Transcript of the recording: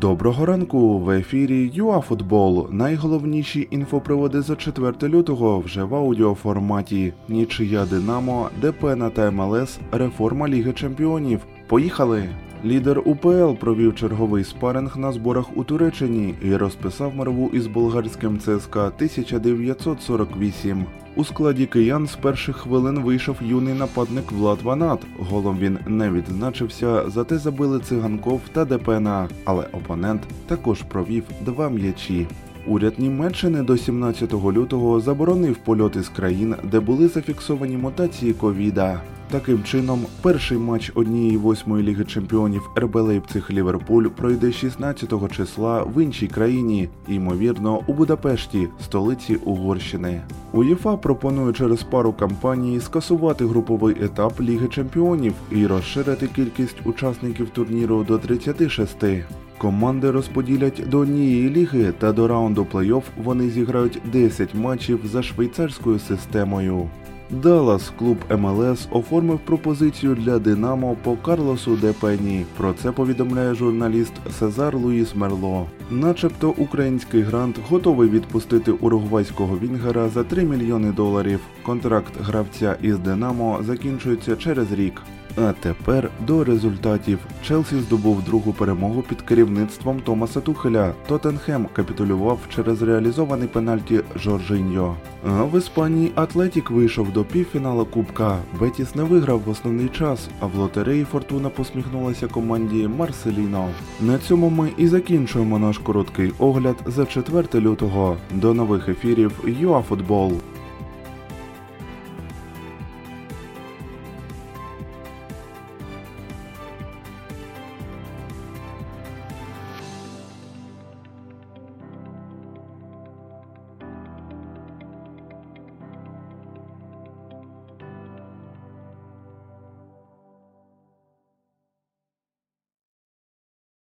Доброго ранку в ефірі ЮАФутбол. Найголовніші інфоприводи за 4 лютого вже в аудіоформаті. Нічия Динамо, ДП та МЛС, реформа Ліги Чемпіонів. Поїхали! Лідер УПЛ провів черговий спаринг на зборах у Туреччині і розписав мирову із болгарським ЦСКА 1948. У складі киян з перших хвилин вийшов юний нападник Влад Ванат. Голом він не відзначився, зате забили циганков та Депена, але опонент також провів два м'ячі. Уряд Німеччини до 17 лютого заборонив польоти з країн, де були зафіксовані мутації ковіда. Таким чином, перший матч однієї восьмої ліги чемпіонів РБ Лейпциг Ліверпуль пройде 16 числа в іншій країні, ймовірно, у Будапешті, столиці Угорщини. УЄФА пропонує через пару кампаній скасувати груповий етап Ліги Чемпіонів і розширити кількість учасників турніру до 36. Команди розподілять до однієї ліги та до раунду плей-офф вони зіграють 10 матчів за швейцарською системою. Даллас, клуб МЛС, оформив пропозицію для Динамо по Карлосу Депені. Про це повідомляє журналіст Сезар Луїс Мерло. Начебто український грант готовий відпустити уругвайського Вінгера за 3 мільйони доларів. Контракт гравця із Динамо закінчується через рік. А тепер до результатів. Челсі здобув другу перемогу під керівництвом Томаса Тухеля. Тоттенхем капітулював через реалізований пенальті Жоржиньо. А в Іспанії Атлетік вийшов до півфіналу Кубка. Бетіс не виграв в основний час, а в лотереї Фортуна посміхнулася команді Марселіно. На цьому ми і закінчуємо наш короткий огляд за 4 лютого. До нових ефірів ЮАФутбол.